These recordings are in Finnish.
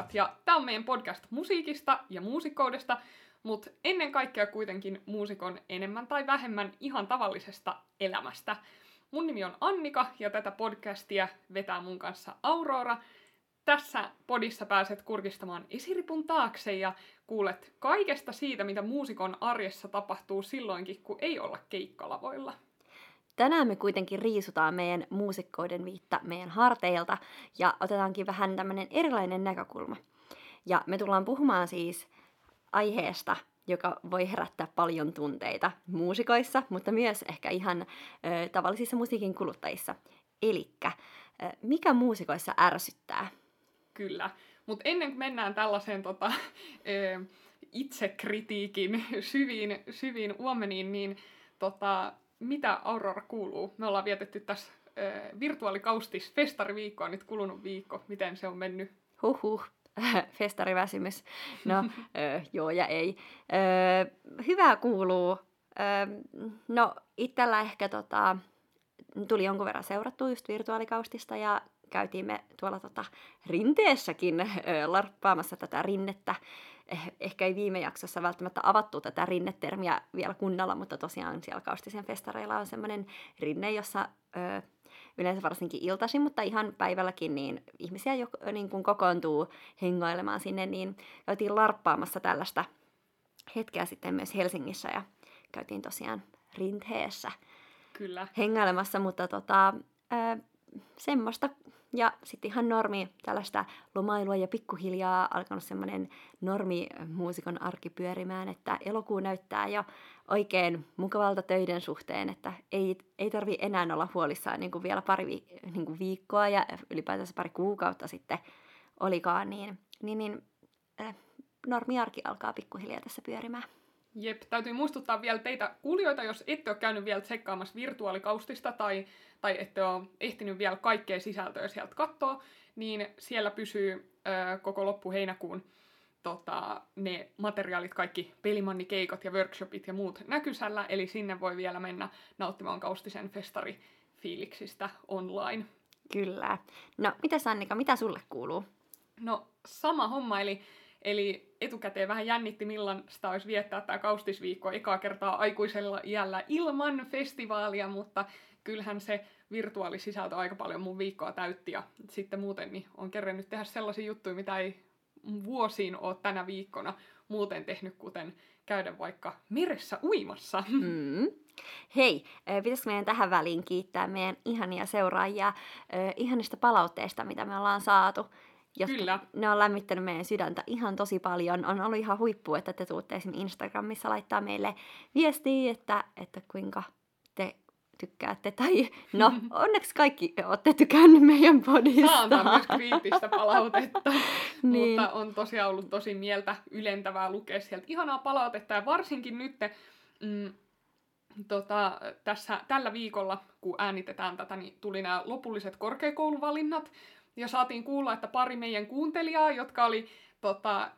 Hulivilit ja tämä on meidän podcast musiikista ja muusikkoudesta, mutta ennen kaikkea kuitenkin muusikon enemmän tai vähemmän ihan tavallisesta elämästä. Mun nimi on Annika ja tätä podcastia vetää mun kanssa Aurora. Tässä podissa pääset kurkistamaan esiripun taakse ja kuulet kaikesta siitä, mitä muusikon arjessa tapahtuu silloinkin, kun ei olla keikkalavoilla. Tänään me kuitenkin riisutaan meidän muusikkoiden viitta meidän harteilta ja otetaankin vähän tämmöinen erilainen näkökulma. Ja me tullaan puhumaan siis aiheesta, joka voi herättää paljon tunteita muusikoissa, mutta myös ehkä ihan ö, tavallisissa musiikin kuluttajissa. Elikkä, ö, mikä muusikoissa ärsyttää? Kyllä, mutta ennen kuin mennään tällaiseen tota, ö, itsekritiikin syviin, syviin uomeniin, niin tota, mitä Aurora kuuluu? Me ollaan vietetty tässä äh, virtuaalikaustis festariviikkoa nyt kulunut viikko. Miten se on mennyt? Huhhuh, festariväsymys. No, joo ja ei. Hyvää kuuluu. No, itsellä ehkä tota, tuli jonkun verran seurattua just virtuaalikaustista ja käytiin me tuolla tota, rinteessäkin äh, larppaamassa tätä rinnettä Eh, ehkä ei viime jaksossa välttämättä avattu tätä rinnetermiä vielä kunnolla, mutta tosiaan siellä Kaustisen festareilla on semmoinen rinne, jossa ö, yleensä varsinkin iltaisin, mutta ihan päivälläkin, niin ihmisiä jo, niin kun kokoontuu hengailemaan sinne, niin käytiin larppaamassa tällaista hetkeä sitten myös Helsingissä ja käytiin tosiaan rinteessä Kyllä. hengailemassa, mutta tota, ö, semmoista ja sitten ihan normi tällaista lomailua ja pikkuhiljaa alkanut semmoinen normi muusikon arki pyörimään, että elokuu näyttää jo oikein mukavalta töiden suhteen, että ei, ei tarvi enää olla huolissaan niin kuin vielä pari vi, niin kuin viikkoa ja ylipäätänsä pari kuukautta sitten olikaan, niin, niin, niin äh, normiarki alkaa pikkuhiljaa tässä pyörimään. Jep, täytyy muistuttaa vielä teitä kuulijoita, jos ette ole käynyt vielä tsekkaamassa virtuaalikaustista tai, tai ette ole ehtinyt vielä kaikkea sisältöä sieltä katsoa, niin siellä pysyy ö, koko loppu heinäkuun tota, ne materiaalit, kaikki pelimannikeikot ja workshopit ja muut näkysällä, eli sinne voi vielä mennä nauttimaan Kaustisen festarifiiliksistä online. Kyllä. No, mitä Sannika, mitä sulle kuuluu? No, sama homma, eli Eli etukäteen vähän jännitti, millaista olisi viettää tämä kaustisviikko ekaa kertaa aikuisella iällä ilman festivaalia, mutta kyllähän se virtuaalisisältö aika paljon mun viikkoa täytti ja sitten muuten niin on kerännyt tehdä sellaisia juttuja, mitä ei vuosiin ole tänä viikkona muuten tehnyt, kuten käydä vaikka meressä uimassa. Mm. Hei, pitäisikö meidän tähän väliin kiittää meidän ihania seuraajia äh, ihanista palautteista, mitä me ollaan saatu jotka Kyllä. ne on lämmittänyt meidän sydäntä ihan tosi paljon. On ollut ihan huippu, että te tuutte esimerkiksi Instagramissa laittaa meille viestiä, että, että kuinka te tykkäätte. Tai no, onneksi kaikki olette tykännyt meidän podista. Saadaan myös kriittistä palautetta. niin. Mutta on tosiaan ollut tosi mieltä ylentävää lukea sieltä ihanaa palautetta. Ja varsinkin nyt mm, tota, tässä, tällä viikolla, kun äänitetään tätä, niin tuli nämä lopulliset korkeakouluvalinnat. Ja saatiin kuulla, että pari meidän kuuntelijaa, jotka oli tota,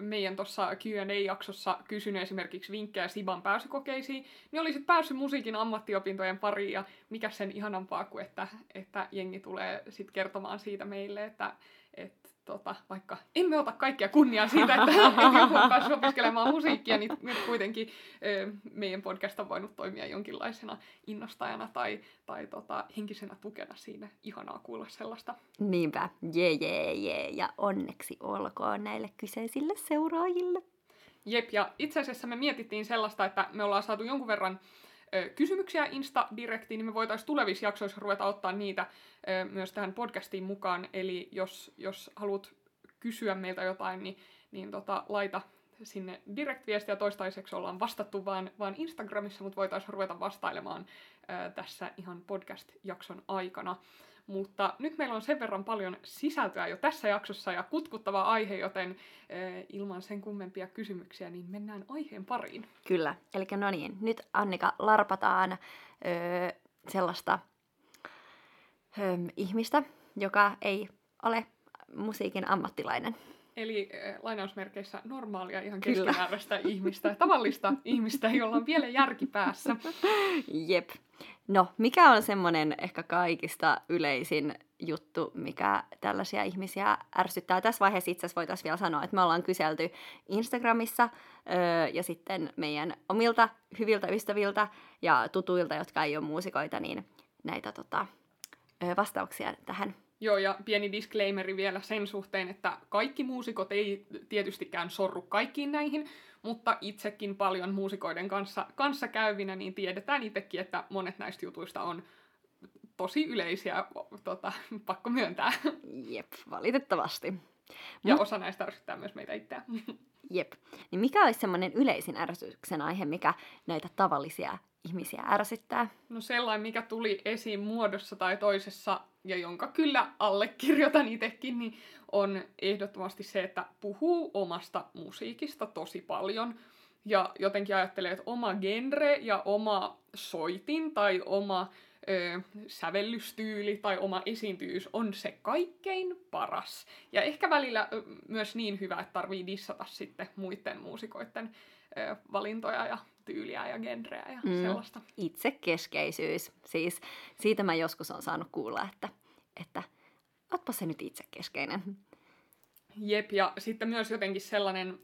meidän tuossa Q&A-jaksossa kysynyt esimerkiksi vinkkejä Siban pääsykokeisiin, niin olisit päässyt musiikin ammattiopintojen pariin, ja mikä sen ihanampaa kuin, että, että jengi tulee sitten kertomaan siitä meille, että, että tota, vaikka emme ota kaikkia kunniaa siitä, että, että joku on päässyt opiskelemaan musiikkia, niin nyt kuitenkin ö, meidän podcast on voinut toimia jonkinlaisena innostajana tai, tai tota, henkisenä tukena siinä. Ihanaa kuulla sellaista. Niinpä, jee jee jee, ja onneksi olkoon näille kyseisille seuraajille. Jep, ja itse asiassa me mietittiin sellaista, että me ollaan saatu jonkun verran kysymyksiä Insta-direktiin, niin me voitaisiin tulevissa jaksoissa ruveta ottaa niitä myös tähän podcastiin mukaan. Eli jos, jos haluat kysyä meiltä jotain, niin, niin tota, laita sinne direct-viestiä. Toistaiseksi ollaan vastattu vaan, vaan Instagramissa, mutta voitaisiin ruveta vastailemaan tässä ihan podcast-jakson aikana. Mutta nyt meillä on sen verran paljon sisältöä jo tässä jaksossa ja kutkuttava aihe, joten eh, ilman sen kummempia kysymyksiä, niin mennään aiheen pariin. Kyllä, eli no niin, nyt Annika larpataan ö, sellaista ö, ihmistä, joka ei ole musiikin ammattilainen. Eli äh, lainausmerkeissä normaalia, ihan keskimääräistä ihmistä, tavallista ihmistä, jolla on vielä järki päässä. Jep. No, mikä on semmoinen ehkä kaikista yleisin juttu, mikä tällaisia ihmisiä ärsyttää. Tässä vaiheessa itse asiassa voitaisiin vielä sanoa, että me ollaan kyselty Instagramissa öö, ja sitten meidän omilta hyviltä ystäviltä ja tutuilta, jotka ei ole muusikoita, niin näitä tota, vastauksia tähän. Joo, ja pieni disclaimeri vielä sen suhteen, että kaikki muusikot ei tietystikään sorru kaikkiin näihin, mutta itsekin paljon muusikoiden kanssa, kanssa käyvinä, niin tiedetään itsekin, että monet näistä jutuista on tosi yleisiä, tota, pakko myöntää. Jep, valitettavasti. Ja Mut... osa näistä ärsyttää myös meitä itseä. Jep. Niin mikä olisi semmoinen yleisin ärsytyksen aihe, mikä näitä tavallisia ihmisiä ärsyttää? No sellainen, mikä tuli esiin muodossa tai toisessa, ja jonka kyllä allekirjoitan itsekin, niin on ehdottomasti se, että puhuu omasta musiikista tosi paljon. Ja jotenkin ajattelee, että oma genre ja oma soitin tai oma ö, sävellystyyli tai oma esiintyvyys on se kaikkein paras. Ja ehkä välillä ö, myös niin hyvä, että tarvii dissata sitten muiden muusikoiden ö, valintoja ja tyyliä ja genreä ja mm. sellaista. Itsekeskeisyys. Siis siitä mä joskus on saanut kuulla, että, että ootpa se nyt itsekeskeinen. Jep, ja sitten myös jotenkin sellainen,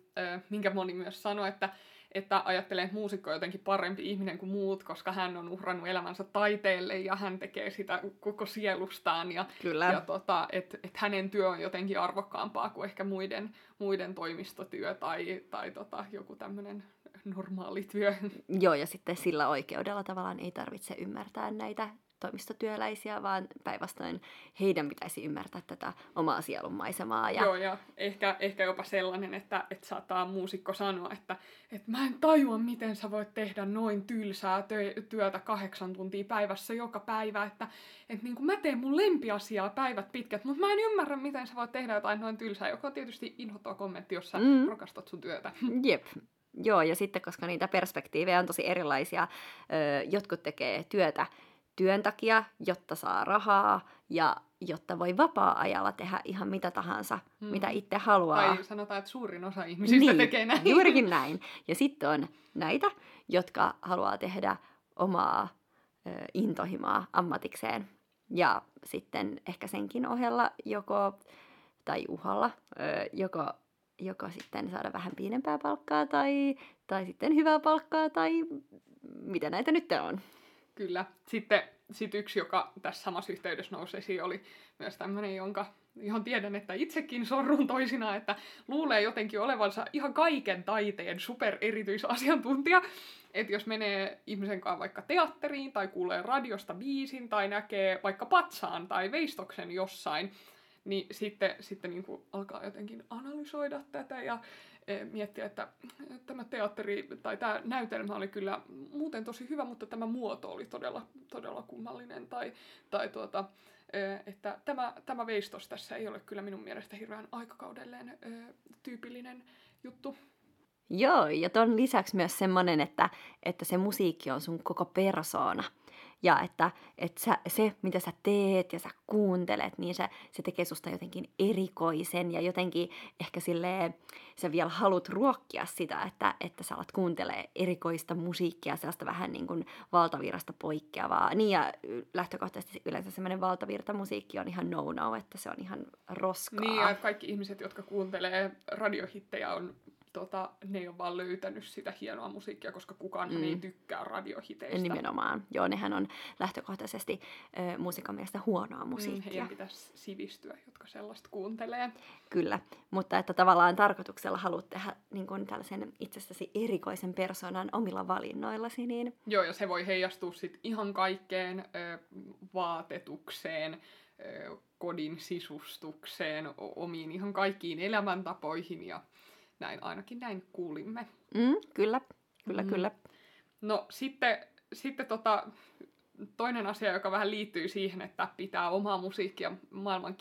minkä moni myös sanoi, että että ajattelee, että muusikko on jotenkin parempi ihminen kuin muut, koska hän on uhrannut elämänsä taiteelle ja hän tekee sitä koko sielustaan. Ja, Kyllä. ja tota, että et hänen työ on jotenkin arvokkaampaa kuin ehkä muiden, muiden toimistotyö tai, tai tota, joku tämmöinen normaali työ. Joo, ja sitten sillä oikeudella tavallaan ei tarvitse ymmärtää näitä toimistotyöläisiä, vaan päinvastoin heidän pitäisi ymmärtää tätä omaa sielunmaisemaa. Ja... Joo, ja ehkä, ehkä jopa sellainen, että, että saattaa muusikko sanoa, että, että mä en tajua, miten sä voit tehdä noin tylsää työtä kahdeksan tuntia päivässä joka päivä, että, että niin kuin mä teen mun lempiasiaa päivät pitkät, mutta mä en ymmärrä, miten sä voit tehdä jotain noin tylsää, joka on tietysti inhottava kommentti, jos sä mm. rakastat sun työtä. Jep, Joo, ja sitten koska niitä perspektiivejä on tosi erilaisia, jotkut tekee työtä työn takia, jotta saa rahaa ja jotta voi vapaa-ajalla tehdä ihan mitä tahansa, hmm. mitä itse haluaa. Tai sanotaan, että suurin osa ihmisistä niin, tekee näin. Juurikin näin. Ja sitten on näitä, jotka haluaa tehdä omaa ö, intohimaa ammatikseen. Ja sitten ehkä senkin ohella joko, tai uhalla, ö, joko, joko sitten saada vähän pienempää palkkaa tai, tai sitten hyvää palkkaa tai mitä näitä nyt on. Kyllä. Sitten sit yksi, joka tässä samassa yhteydessä nousi esiin, oli myös tämmöinen, jonka, johon tiedän, että itsekin sorrun toisinaan, että luulee jotenkin olevansa ihan kaiken taiteen supererityisasiantuntija. Että jos menee ihmisen kanssa vaikka teatteriin tai kuulee radiosta biisin tai näkee vaikka patsaan tai veistoksen jossain, niin sitten, sitten niin kuin alkaa jotenkin analysoida tätä ja miettiä, että tämä teatteri tai tämä näytelmä oli kyllä muuten tosi hyvä, mutta tämä muoto oli todella, todella kummallinen. Tai, tai tuota, että tämä, tämä veistos tässä ei ole kyllä minun mielestä hirveän aikakaudelleen tyypillinen juttu. Joo, ja ton lisäksi myös semmoinen, että, että se musiikki on sun koko persoona ja että, että sä, se, mitä sä teet ja sä kuuntelet, niin se, se tekee susta jotenkin erikoisen ja jotenkin ehkä silleen, sä vielä haluat ruokkia sitä, että, että sä alat kuuntelee erikoista musiikkia, sellaista vähän niin kuin valtavirrasta poikkeavaa. Niin ja lähtökohtaisesti yleensä semmoinen valtavirta musiikki on ihan no-no, että se on ihan roskaa. Niin ja kaikki ihmiset, jotka kuuntelee radiohittejä on tota, ne ei ole vaan löytänyt sitä hienoa musiikkia, koska kukaan mm. ei tykkää radiohiteistä. Nimenomaan. Joo, nehän on lähtökohtaisesti äh, musiikan mielestä huonoa mm, musiikkia. Mm, heidän pitäisi sivistyä, jotka sellaista kuuntelee. Kyllä, mutta että tavallaan tarkoituksella haluat tehdä niin kuin tällaisen itsestäsi erikoisen persoonan omilla valinnoillasi. Niin... Joo, ja se voi heijastua sitten ihan kaikkeen ö, vaatetukseen, ö, kodin sisustukseen, omiin ihan kaikkiin elämäntapoihin ja näin ainakin näin kuulimme. Mm, kyllä, kyllä, mm. kyllä. No sitten, sitten tota, toinen asia, joka vähän liittyy siihen, että pitää omaa musiikkia maailman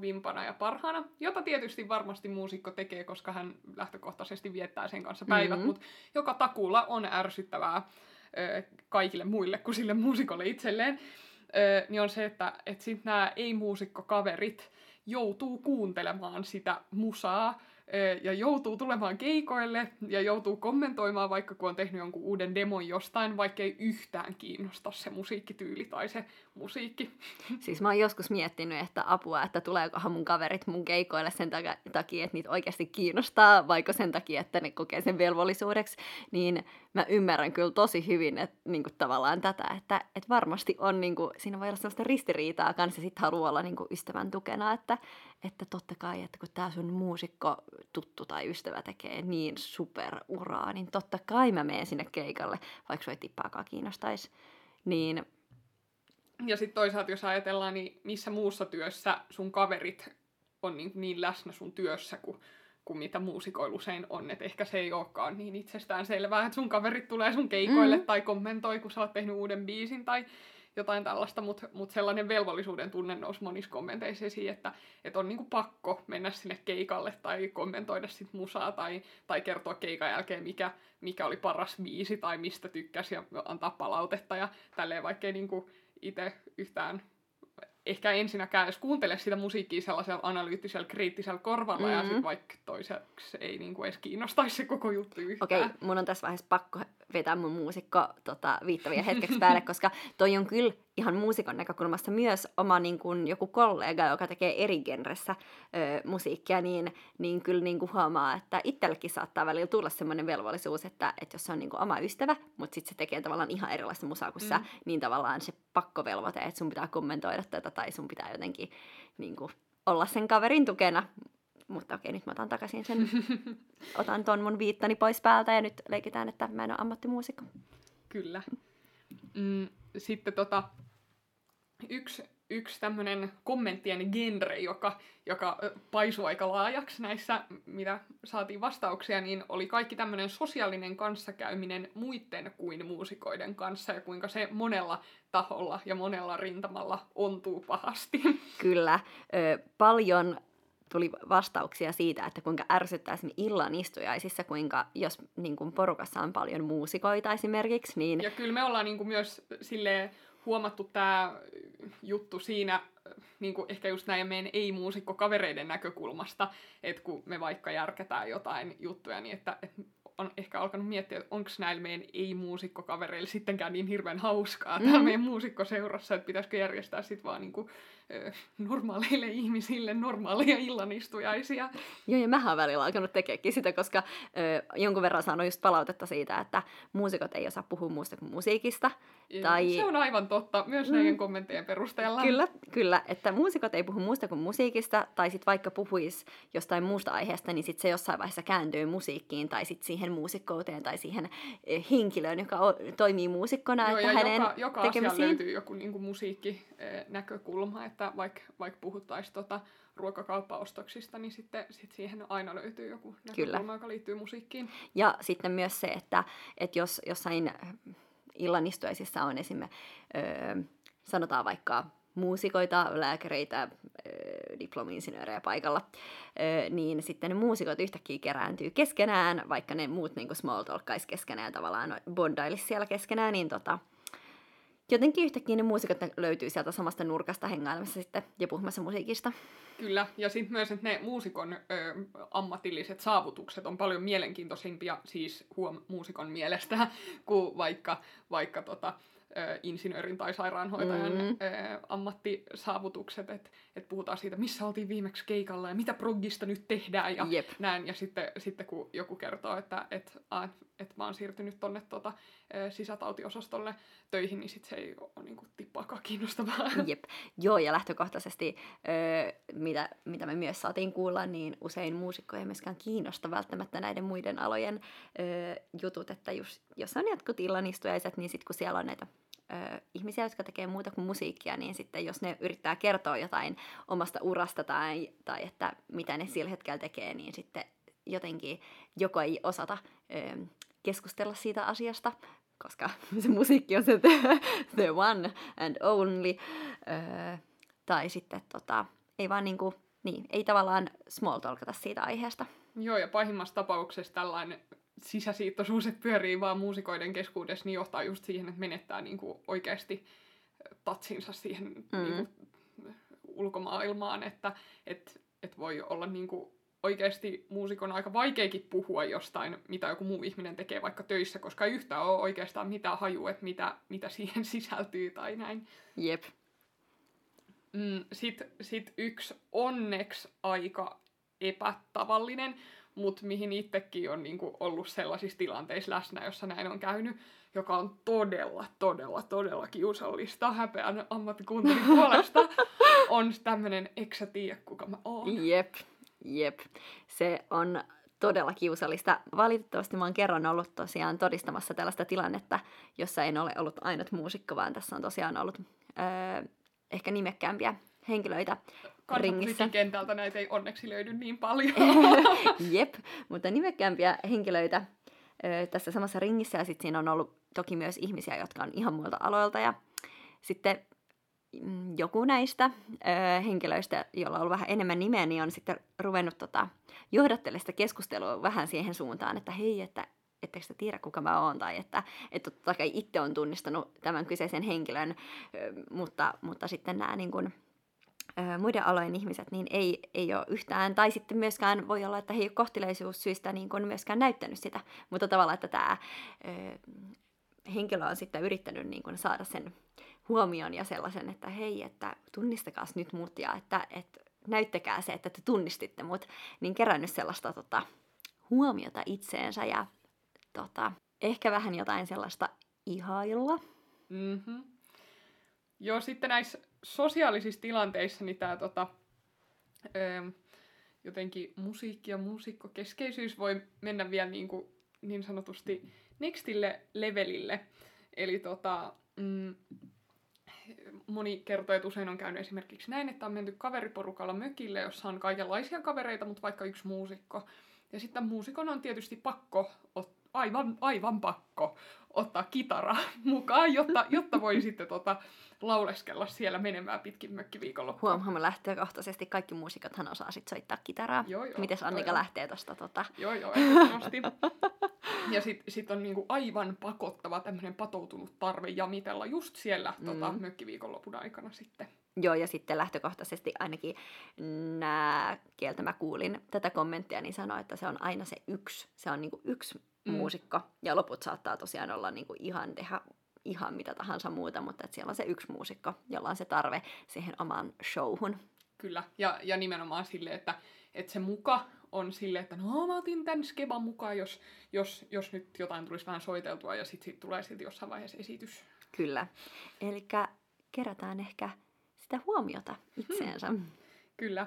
vimpana ja parhaana, jota tietysti varmasti muusikko tekee, koska hän lähtökohtaisesti viettää sen kanssa päivät, mm-hmm. mutta joka takuulla on ärsyttävää ö, kaikille muille kuin sille muusikolle itselleen, ö, niin on se, että et sitten nämä ei-muusikkokaverit joutuu kuuntelemaan sitä musaa ja joutuu tulemaan keikoille ja joutuu kommentoimaan vaikka kun on tehnyt jonkun uuden demon jostain, vaikka ei yhtään kiinnosta se musiikkityyli tai se musiikki. Siis mä oon joskus miettinyt, että apua, että tuleekohan mun kaverit mun keikoille sen takia, että niitä oikeasti kiinnostaa, vaikka sen takia, että ne kokee sen velvollisuudeksi, niin mä ymmärrän kyllä tosi hyvin että, niin kuin tavallaan tätä, että, että varmasti on, niin kuin, siinä voi olla sellaista ristiriitaa kanssa, sit haluaa olla niin kuin ystävän tukena, että, että totta kai, että kun tää sun muusikko tuttu tai ystävä tekee niin superuraa, niin totta kai mä menen sinne keikalle, vaikka sua ei tippaakaan kiinnostaisi. Niin... Ja sitten toisaalta, jos ajatellaan, niin missä muussa työssä sun kaverit on niin, niin läsnä sun työssä kuin kuin mitä muusikoilla usein on. Että ehkä se ei olekaan niin itsestään selvää, että sun kaverit tulee sun keikoille mm. tai kommentoi, kun sä oot tehnyt uuden biisin tai jotain tällaista, mutta mut sellainen velvollisuuden tunne nousi monissa kommenteissa esiin, että, että on niinku pakko mennä sinne keikalle tai kommentoida sit musaa tai, tai kertoa keikan jälkeen, mikä, mikä oli paras biisi tai mistä tykkäsi ja antaa palautetta ja tälleen, vaikkei niinku itse yhtään ehkä ensinnäkään edes kuuntele sitä musiikkia sellaisella analyyttisellä, kriittisellä korvalla, mm-hmm. ja sitten vaikka toiseksi ei niinku edes kiinnostaisi se koko juttu yhtään. Okei, okay, mun on tässä vaiheessa pakko vetää mun muusikko tota, viittavia hetkeksi päälle, koska toi on kyllä ihan muusikon näkökulmasta myös oma niin kuin, joku kollega, joka tekee eri genressä ö, musiikkia, niin, niin kyllä niin kuin huomaa, että itsellekin saattaa välillä tulla semmoinen velvollisuus, että, että jos se on niin kuin oma ystävä, mutta sitten se tekee tavallaan ihan erilaista musaa kuin mm. sä, niin tavallaan se pakkovelvoite, että sun pitää kommentoida tätä tai sun pitää jotenkin niin kuin, olla sen kaverin tukena, mutta okei, nyt mä otan takaisin sen, otan ton mun viittani pois päältä ja nyt leikitään, että mä en ole ammattimuusikko. Kyllä. Mm, sitten tota, yksi, yksi tämmöinen kommenttien genre, joka, joka paisui aika laajaksi näissä, mitä saatiin vastauksia, niin oli kaikki tämmöinen sosiaalinen kanssakäyminen muiden kuin muusikoiden kanssa ja kuinka se monella taholla ja monella rintamalla ontuu pahasti. Kyllä, ö, paljon tuli vastauksia siitä, että kuinka ärsyttää illan istujaisissa, kuinka jos niin kuin porukassa on paljon muusikoita esimerkiksi. Niin... Ja kyllä me ollaan niin kuin myös silleen huomattu tämä juttu siinä, niin kuin ehkä just näin meidän ei-muusikko-kavereiden näkökulmasta, että kun me vaikka järkätään jotain juttuja, niin että, että on ehkä alkanut miettiä, että onko näillä meidän ei-muusikkokavereilla sittenkään niin hirveän hauskaa mm. täällä meidän muusikkoseurassa, että pitäisikö järjestää sitten vaan niinku normaaleille ihmisille normaaleja illanistujaisia. Joo, ja mähän välillä alkanut tekeekin sitä, koska ö, jonkun verran saanut just palautetta siitä, että muusikot ei osaa puhua muusta kuin musiikista. Tai... Se on aivan totta, myös mm. näiden kommenttien perusteella. Kyllä, kyllä, että muusikot ei puhu muusta kuin musiikista, tai sitten vaikka puhuisi jostain muusta aiheesta, niin sitten se jossain vaiheessa kääntyy musiikkiin, tai sitten siihen muusikkouteen, tai siihen henkilöön, joka toimii muusikkona, Joo, että hänen joka, joka tekemisiin... löytyy joku niin kuin musiikki näkökulma, että vaikka vaik puhuttaisiin tota ruokakauppaostoksista, niin sitten sit siihen aina löytyy joku näkökulma, Kyllä. joka liittyy musiikkiin. Ja sitten myös se, että, että jos jossain illanistujaisissa on esimerkiksi, öö, sanotaan vaikka muusikoita, lääkäreitä, diplomi-insinöörejä paikalla, niin sitten ne muusikot yhtäkkiä kerääntyy keskenään, vaikka ne muut niin small talkkaisi keskenään tavallaan bondailisi siellä keskenään, niin tota, jotenkin yhtäkkiä ne muusikot löytyy sieltä samasta nurkasta hengailemassa sitten ja puhumassa musiikista. Kyllä, ja sitten myös, että ne muusikon ö, ammatilliset saavutukset on paljon mielenkiintoisimpia, siis huom muusikon mielestä, kuin vaikka, vaikka tota, insinöörin tai sairaanhoitajan mm. ammattisaavutukset, että et puhutaan siitä, missä oltiin viimeksi keikalla ja mitä proggista nyt tehdään ja Jep. näin. Ja sitten, sitten kun joku kertoo, että et, et mä oon siirtynyt tonne tota, sisätautiosastolle töihin, niin sitten se ei ole niin kuin, tippaakaan kiinnostavaa. Jep. Joo, ja lähtökohtaisesti, mitä, mitä me myös saatiin kuulla, niin usein muusikkoja ei myöskään kiinnosta välttämättä näiden muiden alojen jutut, että just, jos on jotkut illanistujaiset, niin sitten kun siellä on näitä ö, ihmisiä, jotka tekee muuta kuin musiikkia, niin sitten jos ne yrittää kertoa jotain omasta urasta tai, tai että mitä ne sillä hetkellä tekee, niin sitten jotenkin joko ei osata ö, keskustella siitä asiasta, koska se musiikki on se the, the one and only, ö, tai sitten tota, ei vaan niinku, niin, ei tavallaan small talkata siitä aiheesta. Joo, ja pahimmassa tapauksessa tällainen sisäsiittoisuus, että pyörii vaan muusikoiden keskuudessa, niin johtaa just siihen, että menettää niin kuin oikeasti tatsinsa siihen mm. niin kuin ulkomaailmaan, että et, et voi olla niin kuin oikeasti muusikon aika vaikeakin puhua jostain, mitä joku muu ihminen tekee vaikka töissä, koska ei yhtään ole oikeastaan mitään hajua, että mitä, mitä siihen sisältyy tai näin. Jep. Mm, Sitten sit yksi onneksi aika epätavallinen, mutta mihin itsekin on niinku ollut sellaisissa tilanteissa läsnä, jossa näin on käynyt, joka on todella, todella, todella kiusallista häpeän ammattikuuntelin puolesta, on tämmöinen, eikö sä tiedä, kuka mä oon? Jep, jep. Se on todella kiusallista. Valitettavasti mä oon kerran ollut tosiaan todistamassa tällaista tilannetta, jossa en ole ollut ainut muusikko, vaan tässä on tosiaan ollut öö, ehkä nimekkäämpiä henkilöitä ringissä. kentältä näitä ei onneksi löydy niin paljon. Jep, mutta nimekkäämpiä henkilöitä ö, tässä samassa ringissä ja sitten siinä on ollut toki myös ihmisiä, jotka on ihan muilta aloilta ja sitten mm, joku näistä ö, henkilöistä, jolla on ollut vähän enemmän nimeä, niin on sitten ruvennut tota, johdattelemaan sitä keskustelua vähän siihen suuntaan, että hei, että etteikö te tiedä, kuka mä oon, tai että, että totta kai itse on tunnistanut tämän kyseisen henkilön, mutta, mutta sitten nämä niin kuin, muiden alojen ihmiset niin ei, ei ole yhtään, tai sitten myöskään voi olla, että he ei ole kohteleisuussyistä niin kuin myöskään näyttänyt sitä, mutta tavallaan, että tämä ö, henkilö on sitten yrittänyt niin kuin saada sen huomion ja sellaisen, että hei, että tunnistakaa nyt mut ja että, että näyttäkää se, että te tunnistitte mut, niin kerännyt sellaista tota, huomiota itseensä ja tota, ehkä vähän jotain sellaista ihailua. Mm-hmm. Joo, sitten näissä sosiaalisissa tilanteissa niin tämä tota, öö, jotenkin musiikki ja muusikkokeskeisyys voi mennä vielä niin, kuin, niin sanotusti nextille levelille. Eli tota, mm, moni kertoo, että usein on käynyt esimerkiksi näin, että on menty kaveriporukalla mökille, jossa on kaikenlaisia kavereita, mutta vaikka yksi muusikko. Ja sitten muusikon on tietysti pakko, aivan, aivan pakko ottaa kitara mukaan, jotta, jotta voi sitten tota, lauleskella siellä menemään pitkin mökkiviikonloppua. Huom, huom, lähtökohtaisesti kaikki muusikothan osaa sit soittaa kitaraa. Joo, joo, Mites Annika joo, lähtee tosta tota? Joo, joo, ehdottomasti. Ja sitten sit on niinku aivan pakottava tämmöinen patoutunut tarve jamitella just siellä mm. tota, mökkiviikonlopun aikana sitten. Joo, ja sitten lähtökohtaisesti ainakin nää, kieltä mä kuulin tätä kommenttia, niin sanoi, että se on aina se yksi. Se on niinku yksi mm. muusikko, ja loput saattaa tosiaan olla niinku ihan tehdä ihan mitä tahansa muuta, mutta että siellä on se yksi muusikko, jolla on se tarve siihen omaan showhun. Kyllä, ja, ja nimenomaan sille, että, että se muka on sille, että no mä otin tämän skeban mukaan, jos, jos, jos nyt jotain tulisi vähän soiteltua, ja sitten sit tulee silti jossain vaiheessa esitys. Kyllä. Eli kerätään ehkä sitä huomiota itseensä. Hmm. Kyllä.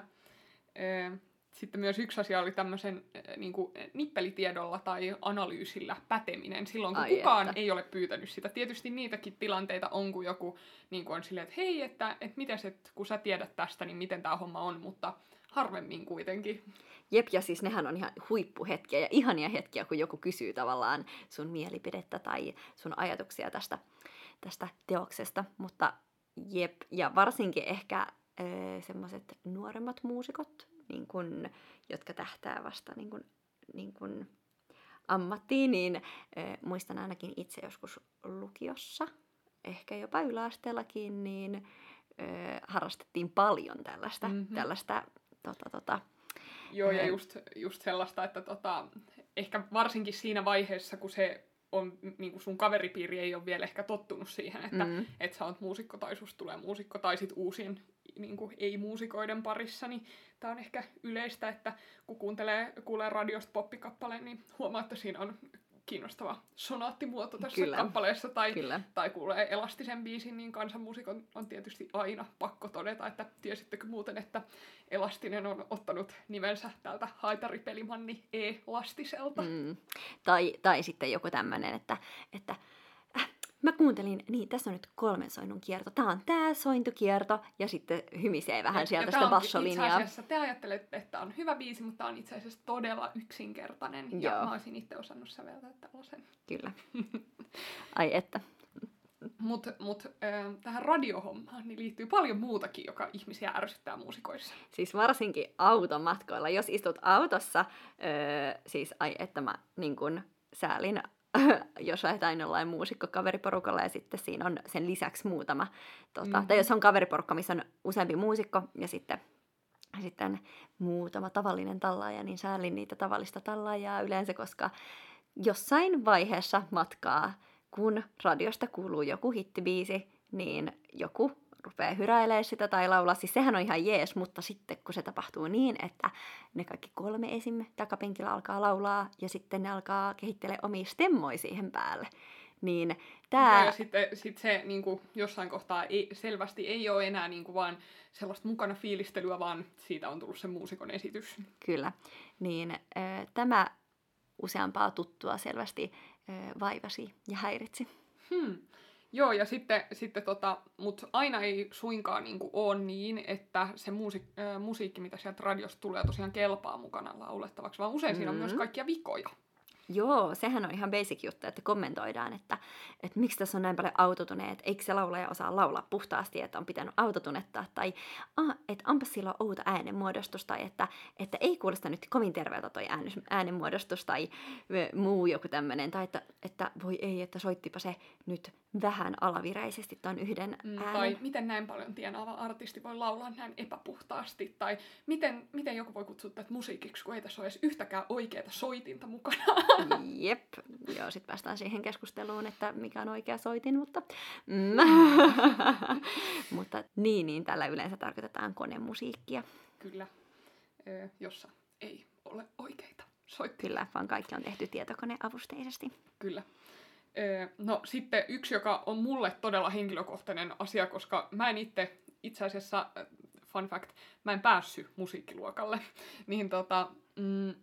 Sitten myös yksi asia oli tämmöisen niin kuin, nippelitiedolla tai analyysillä päteminen silloin, kun Ai kukaan että. ei ole pyytänyt sitä. Tietysti niitäkin tilanteita on, kun joku niin kuin on silleen, että hei, että, että mites, että kun sä tiedät tästä, niin miten tämä homma on, mutta harvemmin kuitenkin. Jep, ja siis nehän on ihan huippuhetkiä ja ihania hetkiä, kun joku kysyy tavallaan sun mielipidettä tai sun ajatuksia tästä, tästä teoksesta. Mutta jep, ja varsinkin ehkä semmoiset nuoremmat muusikot, niin kun, jotka tähtää vasta niin kun, niin kun ammattiin, niin ö, muistan ainakin itse joskus lukiossa, ehkä jopa yläasteellakin, niin ö, harrastettiin paljon tällaista, Mhm. mm-hmm. tällaista tota, tota, Joo, ja Äh. just, just sellaista, että tota, ehkä varsinkin siinä vaiheessa, kun se on, niin kuin sun kaveripiiri ei ole vielä ehkä tottunut siihen, että Mm. et sä oot muusikko tai susta tulee muusikko tai sit uusien niin kuin ei-muusikoiden parissa, niin tää on ehkä yleistä, että kun kuuntelee, kuulee radiosta poppikappaleen, niin huomaa, että siinä on kiinnostava sonaattimuoto tässä Kyllä. kappaleessa, tai, Kyllä. tai kuulee elastisen biisin, niin kansanmuusikon on tietysti aina pakko todeta, että tiesittekö muuten, että Elastinen on ottanut nimensä tältä haitaripelimanni E-lastiselta. Mm. Tai, tai sitten joku tämmöinen, että, että mä kuuntelin, niin tässä on nyt kolmen soinnun kierto. Tää on tää sointukierto ja sitten hymisee vähän sieltä tää sitä bassolinjaa. Itse te ajattelette, että on hyvä biisi, mutta on itse asiassa todella yksinkertainen. Ja Joo. mä olisin itse osannut säveltää tällaisen. Kyllä. Ai että. Mutta mut, äh, tähän radiohommaan niin liittyy paljon muutakin, joka ihmisiä ärsyttää muusikoissa. Siis varsinkin automatkoilla. Jos istut autossa, öö, siis ai että mä niin kun säälin, jos lähdetään jollain muusikkokaveriporukalla ja sitten siinä on sen lisäksi muutama, tota, Mhm. tai jos on kaveriporukka, missä on useampi muusikko ja sitten sitten muutama tavallinen tallaaja, niin säälin niitä tavallista tallaajaa yleensä, koska jossain vaiheessa matkaa, kun radiosta kuuluu joku hittibiisi, niin joku rupeaa hyräilemään sitä tai laulaa. Siis sehän on ihan jees, mutta sitten kun se tapahtuu niin, että ne kaikki kolme esim. takapenkillä alkaa laulaa ja sitten ne alkaa kehittelemään omia stemmoja siihen päälle, niin tää... Ja sitten sit se niin kuin, jossain kohtaa ei, selvästi ei ole enää niin kuin, vaan sellaista mukana fiilistelyä, vaan siitä on tullut se muusikon esitys. Kyllä. Niin äh, tämä useampaa tuttua selvästi äh, vaivasi ja häiritsi. Hmm. Joo, ja sitten, sitten tota, mutta aina ei suinkaan niinku ole niin, että se muusik- äh, musiikki, mitä sieltä radiosta tulee, tosiaan kelpaa mukana laulettavaksi, vaan usein mm-hmm. siinä on myös mm. kaikkia vikoja. Joo, sehän on ihan basic juttu, että kommentoidaan, että, että miksi tässä on näin paljon autotuneet, eikö se laulaja osaa laulaa puhtaasti, että on pitänyt autotunettaa, tai ah, että onpa sillä outo äänenmuodostus, tai että, että ei kuulosta nyt kovin terveeltä toi äänenmuodostus, tai muu joku tämmöinen, tai että, että voi ei, että soittipa se nyt vähän alavireisesti tuon yhden mm, äänen. Tai miten näin paljon tienaava artisti voi laulaa näin epäpuhtaasti, tai miten, miten joku voi kutsua tätä musiikiksi, kun ei tässä ole edes yhtäkään oikeaa soitinta mukana. Jep, joo, sitten päästään siihen keskusteluun, että mikä on oikea soitin, mutta... Mm. mutta niin, niin, tällä yleensä tarkoitetaan konemusiikkia. Kyllä, ö, jossa ei ole oikeita soittimia. Kyllä, vaan kaikki on tehty tietokoneavusteisesti. Kyllä. No sitten yksi, joka on mulle todella henkilökohtainen asia, koska mä en itse, itse asiassa, fun fact, mä en päässyt musiikkiluokalle, niin tota, mm,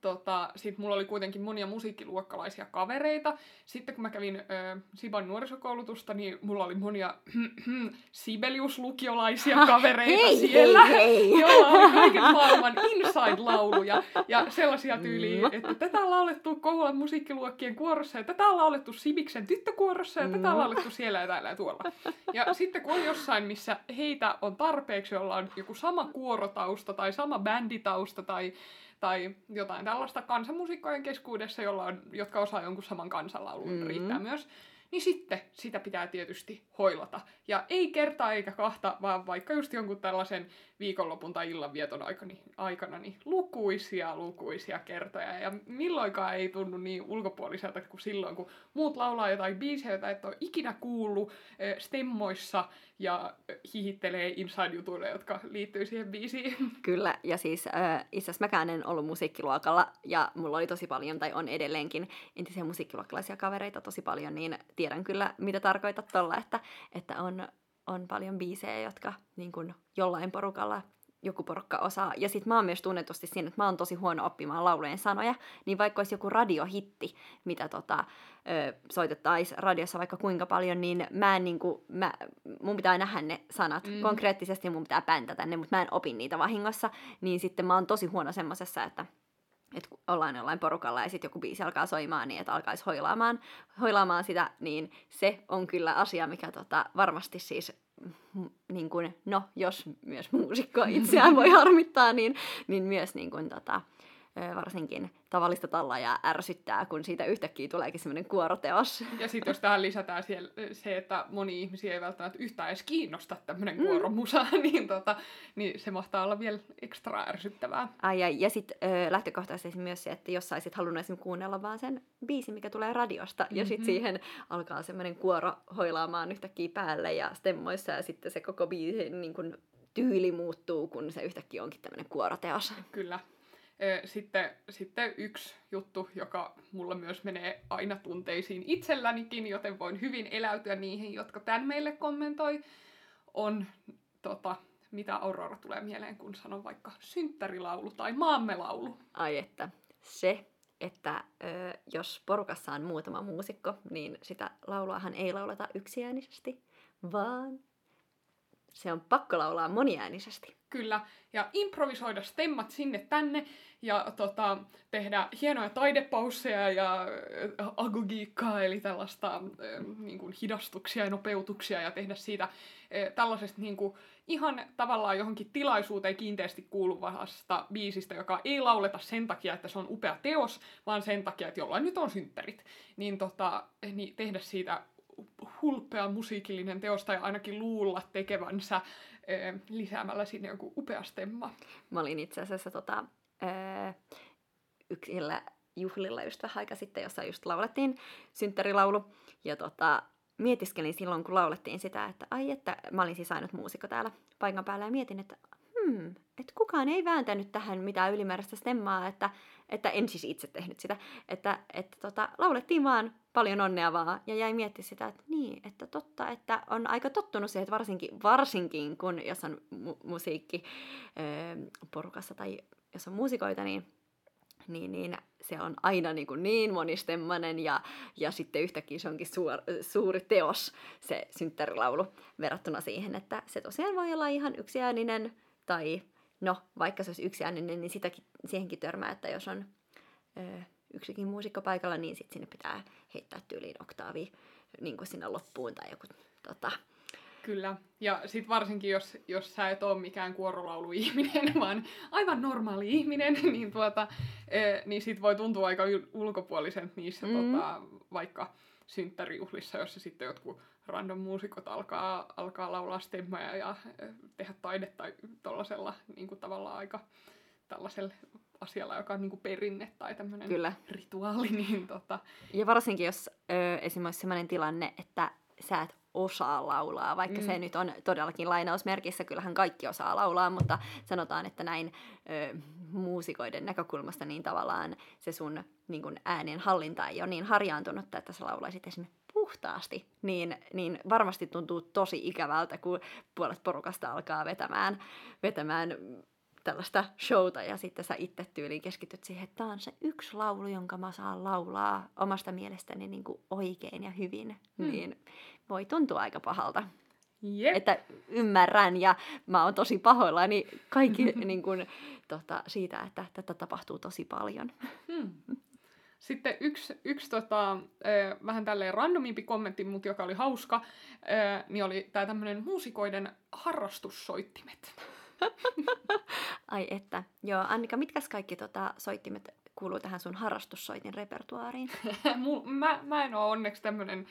tota, sit mulla oli kuitenkin monia musiikkiluokkalaisia kavereita. Sitten kun mä kävin ö, Siban nuorisokoulutusta, niin mulla oli monia Sibelius-lukiolaisia kavereita hei, siellä, hei, hei. joilla oli kaiken maailman inside-lauluja. Ja sellaisia tyyliä, että tätä on laulettu Kouvolan musiikkiluokkien kuorossa, ja tätä on laulettu Sibiksen tyttökuorossa, ja tätä on laulettu siellä ja täällä ja tuolla. Ja sitten kun on jossain, missä heitä on tarpeeksi, jolla on joku sama kuorotausta, tai sama bänditausta, tai tai jotain tällaista kansanmusiikkojen keskuudessa, jolla on, jotka osaa jonkun saman kansanlaulun, mm-hmm. riittää myös niin sitten sitä pitää tietysti hoilata. Ja ei kertaa eikä kahta, vaan vaikka just jonkun tällaisen viikonlopun tai illanvieton aikana, aikana niin lukuisia, lukuisia kertoja. Ja milloinkaan ei tunnu niin ulkopuoliselta kuin silloin, kun muut laulaa jotain biisejä, joita et ole ikinä kuullut stemmoissa ja hihittelee inside-jutuille, jotka liittyy siihen biisiin. Kyllä, ja siis äh, itse asiassa mäkään en ollut musiikkiluokalla, ja mulla oli tosi paljon, tai on edelleenkin entisiä musiikkiluokkalaisia kavereita tosi paljon, niin tiedän kyllä, mitä tarkoitat tuolla, että, että on, on paljon biisejä, jotka niin kun jollain porukalla joku porukka osaa. Ja sit mä oon myös tunnetusti siinä, että mä oon tosi huono oppimaan laulujen sanoja, niin vaikka olisi joku radiohitti, mitä tota, soitettaisiin radiossa vaikka kuinka paljon, niin mä en niinku, mä, mun pitää nähdä ne sanat mm. konkreettisesti, mun pitää päntätä ne, mutta mä en opin niitä vahingossa, niin sitten mä oon tosi huono semmosessa, että että ollaan jollain porukalla ja sitten joku biisi alkaa soimaan niin, että alkaisi hoilaamaan, hoilaamaan sitä, niin se on kyllä asia, mikä tota, varmasti siis, niin kuin, no jos myös muusikko itseään voi harmittaa, niin, niin myös niin kuin, tota, varsinkin tavallista tallajaa ärsyttää, kun siitä yhtäkkiä tuleekin semmoinen kuoroteos. Ja sitten jos tähän lisätään siellä, se, että moni ihmisiä ei välttämättä yhtään edes kiinnosta tämmöinen mm. kuoromusa, niin, tota, niin se mahtaa olla vielä ekstra ärsyttävää. Ai, ai. Ja sitten lähtökohtaisesti myös se, että jos saisit halunnut esimerkiksi kuunnella vaan sen biisin, mikä tulee radiosta, mm-hmm. ja sitten siihen alkaa semmoinen kuoro hoilaamaan yhtäkkiä päälle ja stemmoissa, ja sitten se koko biisi niin kun, tyyli muuttuu, kun se yhtäkkiä onkin tämmöinen kuoroteos. Kyllä. Sitten, sitten yksi juttu, joka mulla myös menee aina tunteisiin itsellänikin, joten voin hyvin eläytyä niihin, jotka tämän meille kommentoi, on tota, mitä Aurora tulee mieleen, kun sanon vaikka synttärilaulu tai maammelaulu. Ai että, se, että ö, jos porukassa on muutama muusikko, niin sitä lauluahan ei lauleta yksiäänisesti, vaan se on pakko laulaa moniäänisesti. Kyllä, ja improvisoida stemmat sinne tänne, ja tota, tehdä hienoja taidepausseja ja äh, agogiikkaa, eli tällaista äh, niin kuin hidastuksia ja nopeutuksia, ja tehdä siitä äh, tällaisesta niin kuin, ihan tavallaan johonkin tilaisuuteen kiinteästi kuuluvasta biisistä, joka ei lauleta sen takia, että se on upea teos, vaan sen takia, että jollain nyt on synttärit. Niin, tota, niin tehdä siitä hulpea musiikillinen teos tai ainakin luulla tekevänsä lisäämällä sinne joku upea stemma. Mä olin itse asiassa tota, yksillä juhlilla just vähän aika sitten, jossa just laulettiin synttärilaulu. Ja tota, mietiskelin silloin, kun laulettiin sitä, että ai että, mä olin siis ainut muusikko täällä paikan päällä ja mietin, että hmm, että kukaan ei vääntänyt tähän mitään ylimääräistä stemmaa, että, että en siis itse tehnyt sitä, että, että tota, laulettiin vaan paljon onnea vaan ja jäi miettiä sitä, että niin, että totta, että on aika tottunut siihen, että varsinkin, varsinkin kun jos on mu- musiikki öö, porukassa tai jos on muusikoita, niin niin, niin se on aina niin, kuin niin monistemmainen ja, ja sitten yhtäkkiä se onkin suor, suuri teos, se synttärilaulu, verrattuna siihen, että se tosiaan voi olla ihan yksiääninen tai no, vaikka se olisi yksiääninen, niin sitäkin, siihenkin törmää, että jos on ö, yksikin muusikko paikalla, niin sitten sinne pitää heittää tyyliin oktaavi niin kuin sinne loppuun tai joku tota, Kyllä. Ja sitten varsinkin, jos, jos sä et ole mikään kuorolauluihminen, vaan aivan normaali ihminen, niin, tuota, e, niin sit voi tuntua aika ulkopuolisen niissä mm. tota, vaikka synttärijuhlissa, jossa sitten jotkut random muusikot alkaa, alkaa laulaa stemmoja ja tehdä taidetta tuollaisella niin tavallaan aika tällaisella asialla, joka on niin kuin perinne tai tämmöinen rituaali. Niin tota... Ja varsinkin, jos ö, esimerkiksi sellainen tilanne, että sä et osaa laulaa, vaikka mm. se nyt on todellakin lainausmerkissä, kyllähän kaikki osaa laulaa, mutta sanotaan, että näin ö, muusikoiden näkökulmasta niin tavallaan se sun niin kun äänen hallinta ei ole niin harjaantunut, että sä laulaisit esimerkiksi puhtaasti, niin, niin varmasti tuntuu tosi ikävältä, kun puolet porukasta alkaa vetämään, vetämään tällaista showta ja sitten sä itse tyyliin keskityt siihen, että tämä on se yksi laulu, jonka mä saan laulaa omasta mielestäni niin kuin oikein ja hyvin, hmm. niin voi tuntua aika pahalta. Yep. Että ymmärrän ja mä oon tosi pahoillani kaikki niin kuin, tota, siitä, että tätä tapahtuu tosi paljon. Hmm. Sitten yksi, yksi tota, äh, vähän tälleen randomimpi kommentti, mutta joka oli hauska, niin oli tämä tämmöinen muusikoiden harrastussoittimet. Ai että. Joo, Annika, mitkä kaikki tota, soittimet kuuluu tähän sun harrastussoitin repertuaariin? mä, mä en ole onneksi tämmöinen...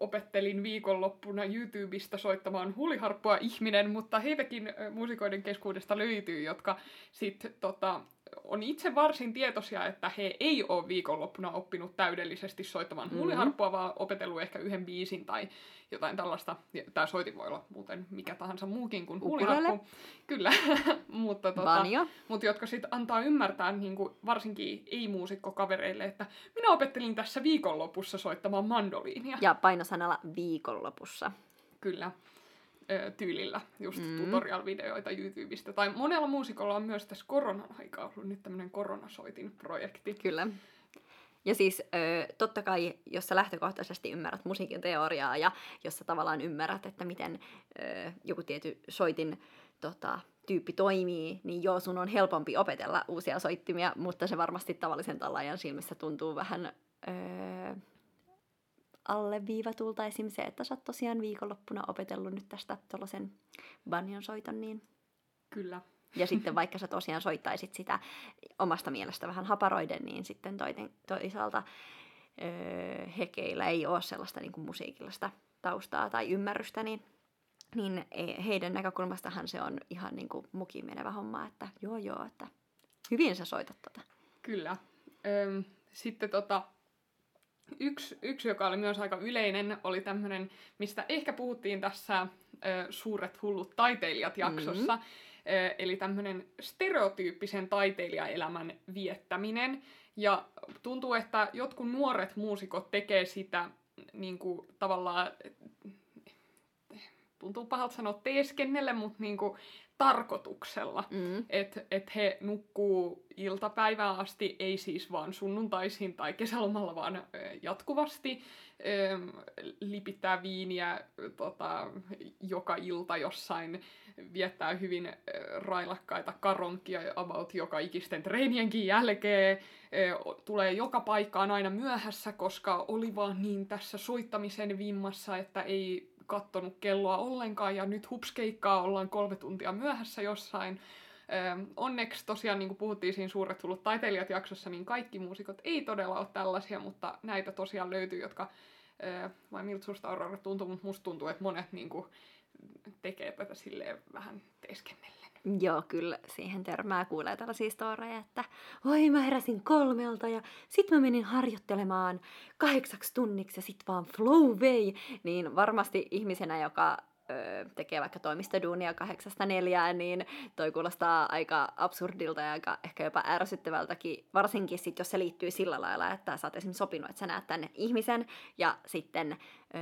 Opettelin viikonloppuna YouTubesta soittamaan huliharppua ihminen, mutta heitäkin muusikoiden keskuudesta löytyy, jotka sitten tota, on itse varsin tietoisia, että he ei ole viikonloppuna oppinut täydellisesti soittamaan mm-hmm. huuliharppua, vaan opetellut ehkä yhden biisin tai jotain tällaista. Tämä soitin voi olla muuten mikä tahansa muukin kuin huuliharppu. Kyllä, mutta, tota, mutta jotka sitten antaa ymmärtää niin kuin varsinkin ei-muusikkokavereille, että minä opettelin tässä viikonlopussa soittamaan mandoliinia. Ja painosanalla viikonlopussa. Kyllä tyylillä, just mm. tutorial-videoita YouTubesta. Tai monella muusikolla on myös tässä koronan aikaa ollut nyt tämmöinen koronasoitin projekti. Kyllä. Ja siis totta kai, jos sä lähtökohtaisesti ymmärrät musiikin teoriaa ja jos sä tavallaan ymmärrät, että miten joku tietty soitin tota, tyyppi toimii, niin joo, sun on helpompi opetella uusia soittimia, mutta se varmasti tavallisen tallaajan silmissä tuntuu vähän öö, alleviivatulta esim. se, että sä oot tosiaan viikonloppuna opetellut nyt tästä tuollaisen banjon soiton, niin... Kyllä. Ja sitten vaikka sä tosiaan soittaisit sitä omasta mielestä vähän haparoiden, niin sitten toiten, toisaalta öö, hekeillä ei ole sellaista niin kuin musiikillista taustaa tai ymmärrystä, niin, niin heidän näkökulmastahan se on ihan niin kuin mukiin menevä homma, että joo joo, että hyvin sä soitat tota. Kyllä. Öm, sitten tota, Yksi, yksi, joka oli myös aika yleinen, oli tämmöinen, mistä ehkä puhuttiin tässä ö, Suuret hullut taiteilijat jaksossa. Mm-hmm. Ö, eli tämmöinen stereotyyppisen taiteilijaelämän viettäminen. Ja tuntuu, että jotkut nuoret muusikot tekee sitä niin kuin, tavallaan, tuntuu pahalta sanoa teeskennelle, mutta niin kuin, tarkoituksella. Mm. Että et he nukkuu iltapäivään asti, ei siis vaan sunnuntaisin tai kesälomalla, vaan jatkuvasti. lipittää viiniä tota, joka ilta jossain, viettää hyvin railakkaita karonkia about joka ikisten treenienkin jälkeen. tulee joka paikkaan aina myöhässä, koska oli vaan niin tässä soittamisen vimmassa, että ei kattonut kelloa ollenkaan ja nyt hupskeikkaa ollaan kolme tuntia myöhässä jossain. Ö, onneksi tosiaan, niin kuin puhuttiin siinä Suuret tullut taiteilijat jaksossa, niin kaikki muusikot ei todella ole tällaisia, mutta näitä tosiaan löytyy, jotka, ö, vai miltä susta Aurora tuntuu, mutta musta tuntuu, että monet niin kuin, tekee tätä silleen vähän teeskennellen. Joo, kyllä siihen törmää kuulee tällaisia storeja, että oi mä heräsin kolmelta ja sit mä menin harjoittelemaan kahdeksaksi tunniksi ja sit vaan flow vei. Niin varmasti ihmisenä, joka ö, tekee vaikka toimistoduunia kahdeksasta neljään, niin toi kuulostaa aika absurdilta ja aika ehkä jopa ärsyttävältäkin, varsinkin sit, jos se liittyy sillä lailla, että sä oot esimerkiksi sopinut, että sä näet tänne ihmisen ja sitten ö,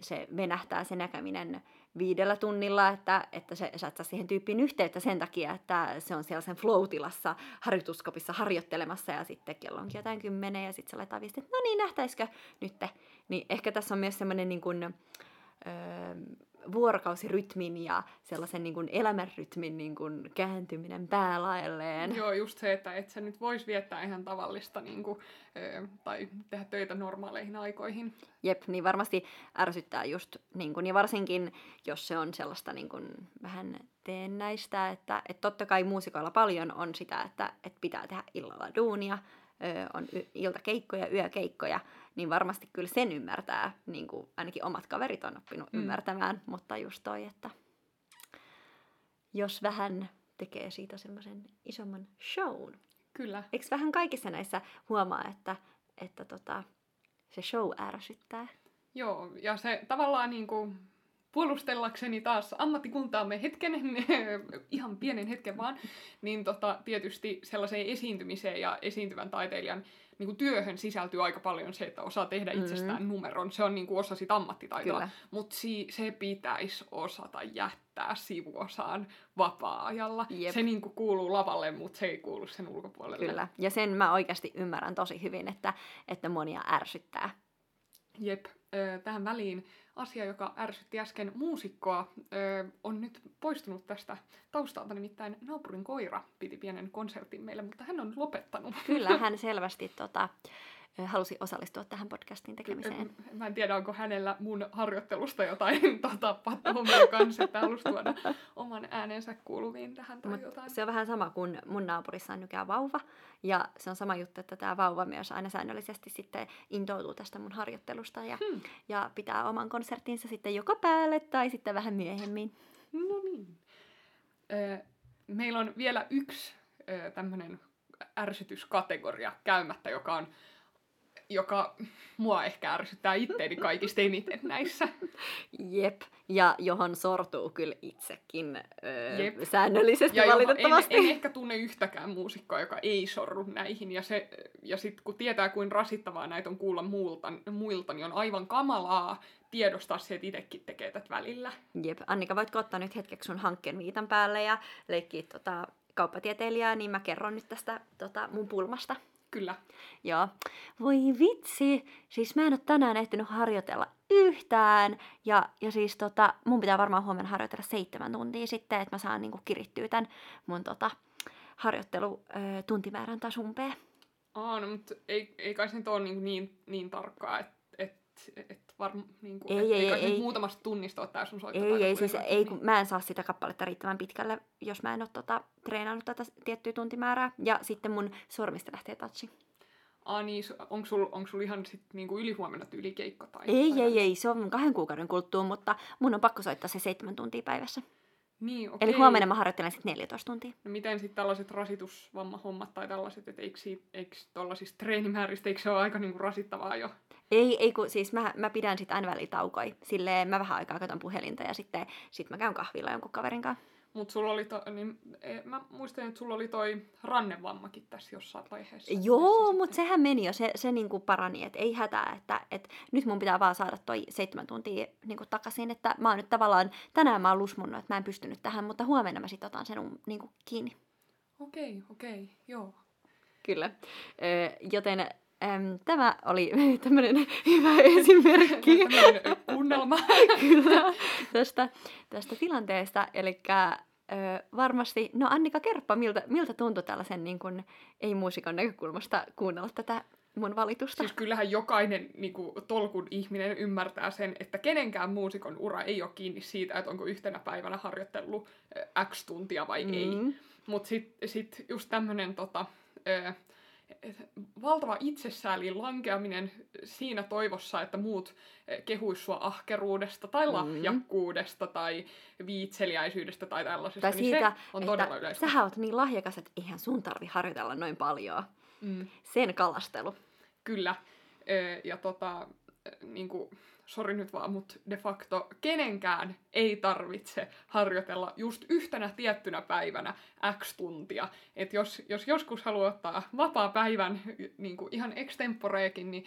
se venähtää se näkeminen viidellä tunnilla, että, että se, sä et saa siihen tyyppiin yhteyttä sen takia, että se on siellä sen flow-tilassa harjoituskopissa harjoittelemassa ja sitten kello onkin jotain kymmenen ja sitten se laittaa viesti, että no niin, nähtäisikö nyt? Niin ehkä tässä on myös semmoinen niin kuin, öö, vuorokausirytmin ja sellaisen niin kuin elämänrytmin niin kuin kääntyminen päälaelleen. Joo, just se, että et sä nyt vois viettää ihan tavallista niin kuin, ö, tai tehdä töitä normaaleihin aikoihin. Jep, niin varmasti ärsyttää just, niin kuin, ja varsinkin jos se on sellaista niin kuin, vähän teennäistä, että et totta kai muusikoilla paljon on sitä, että et pitää tehdä illalla duunia, on y- iltakeikkoja, yökeikkoja, niin varmasti kyllä sen ymmärtää, niin kuin ainakin omat kaverit on oppinut mm. ymmärtämään, mutta just toi, että jos vähän tekee siitä semmoisen isomman shown. Kyllä. Eikö vähän kaikissa näissä huomaa, että, että tota, se show ärsyttää? Joo, ja se tavallaan niin kuin, puolustellakseni taas ammattikuntaamme hetken, ihan pienen hetken vaan, niin tota, tietysti sellaiseen esiintymiseen ja esiintyvän taiteilijan niin kuin työhön sisältyy aika paljon se, että osaa tehdä mm-hmm. itsestään numeron. Se on niin kuin osa sitä ammattitaitoa. Mutta si- se pitäisi osata jättää sivuosaan vapaa-ajalla. Jep. Se niin kuin kuuluu lavalle, mutta se ei kuulu sen ulkopuolelle. Kyllä. Ja sen mä oikeasti ymmärrän tosi hyvin, että, että monia ärsyttää. Jep. Tähän väliin asia, joka ärsytti äsken muusikkoa, on nyt poistunut tästä taustalta, nimittäin naapurin koira piti pienen konsertin meille, mutta hän on lopettanut. Kyllä, hän selvästi tota, halusi osallistua tähän podcastin tekemiseen. Mä en tiedä, onko hänellä mun harjoittelusta jotain tota, pattohomia kanssa, että halusi tuoda oman äänensä kuuluviin tähän tai Mut jotain. Se on vähän sama kuin mun naapurissa on nykään vauva. Ja se on sama juttu, että tämä vauva myös aina säännöllisesti sitten intoutuu tästä mun harjoittelusta ja, hmm. ja pitää oman konserttinsa sitten joko päälle tai sitten vähän myöhemmin. No niin. meillä on vielä yksi tämmöinen ärsytyskategoria käymättä, joka on joka mua ehkä ärsyttää itteeni kaikista eniten näissä. Jep, ja johon sortuu kyllä itsekin öö, Jep. säännöllisesti ja valitettavasti. En, en ehkä tunne yhtäkään muusikkoa, joka ei sorru näihin. Ja, se, ja sitten kun tietää, kuin rasittavaa näitä on kuulla muilta, muilta, niin on aivan kamalaa tiedostaa se, että itsekin tekee tätä välillä. Jep, Annika, voitko ottaa nyt hetkeksi sun hankkeen viitan päälle ja leikkiä tota, kauppatieteilijää, niin mä kerron nyt tästä tota, mun pulmasta. Kyllä. Joo. Voi vitsi, siis mä en ole tänään ehtinyt harjoitella yhtään. Ja, ja siis tota, mun pitää varmaan huomenna harjoitella seitsemän tuntia sitten, että mä saan niinku kirittyä tämän mun tota, harjoittelu ö, tuntimäärän taas umpeen. Aa, no, mutta ei, ei kai se nyt ole niin, niin, niin tarkkaa, että et, et varm, niin kuin, ei, ei, ei, ei. muutamasta tunnista ole sun Ei, ei, siis ei, kun mä en saa sitä kappaletta riittävän pitkälle, jos mä en ole tota, treenannut tätä tiettyä tuntimäärää. Ja sitten mun sormista lähtee touchi. Ah niin, onko sulla onko sul ihan sit niinku ylihuomenna keikka Tai, ei, tai ei, ei, se on kahden kuukauden kuluttua, mutta mun on pakko soittaa se seitsemän tuntia päivässä. Niin, okei. Eli huomenna mä harjoittelen sitten 14 tuntia. No miten sitten tällaiset rasitusvammahommat tai tällaiset, että eikö, eikö tuollaisista treenimääristä, eikö se ole aika niinku rasittavaa jo? Ei, ei kun siis mä, mä pidän sitten aina välitaukoja. Silleen mä vähän aikaa katson puhelinta ja sitten sit mä käyn kahvilla jonkun kaverin kanssa. Mutta sulla oli, to, niin, e, mä muistan, että sulla oli toi rannevammakin tässä jossain vaiheessa. Joo, mutta sehän meni jo, se, se niinku parani, että ei hätää, että et nyt mun pitää vaan saada toi seitsemän tuntia niinku takaisin, että mä oon nyt tavallaan, tänään mä oon lusmunnut, että mä en pystynyt tähän, mutta huomenna mä sit otan sen niinku kiinni. Okei, okay, okei, okay, joo. Kyllä, joten Äm, tämä oli tämmöinen hyvä esimerkki. kuunnelma. Kyllä, tästä, tästä tilanteesta. Eli varmasti, no Annika, kerppa, miltä, miltä tuntui tällaisen niin kun, ei-muusikon näkökulmasta kuunnella tätä mun valitusta? Siis kyllähän jokainen niin kuin, tolkun ihminen ymmärtää sen, että kenenkään muusikon ura ei ole kiinni siitä, että onko yhtenä päivänä harjoitellut X tuntia vai mm. ei. Mutta sitten sit just tämmöinen tota, valtava itsessäälin lankeaminen siinä toivossa, että muut kehuis sua ahkeruudesta tai mm. lahjakkuudesta mm. tai viitseliäisyydestä tai tällaisesta, tai siitä, niin se on todella yleistä. Sähän oot niin lahjakas, että eihän sun tarvi harjoitella noin paljon. Mm. Sen kalastelu. Kyllä. Ja tota, niin kuin, sori nyt vaan, mutta de facto kenenkään ei tarvitse harjoitella just yhtenä tiettynä päivänä X tuntia. Että jos, jos joskus haluaa ottaa vapaa päivän niin kuin ihan extemporeekin, niin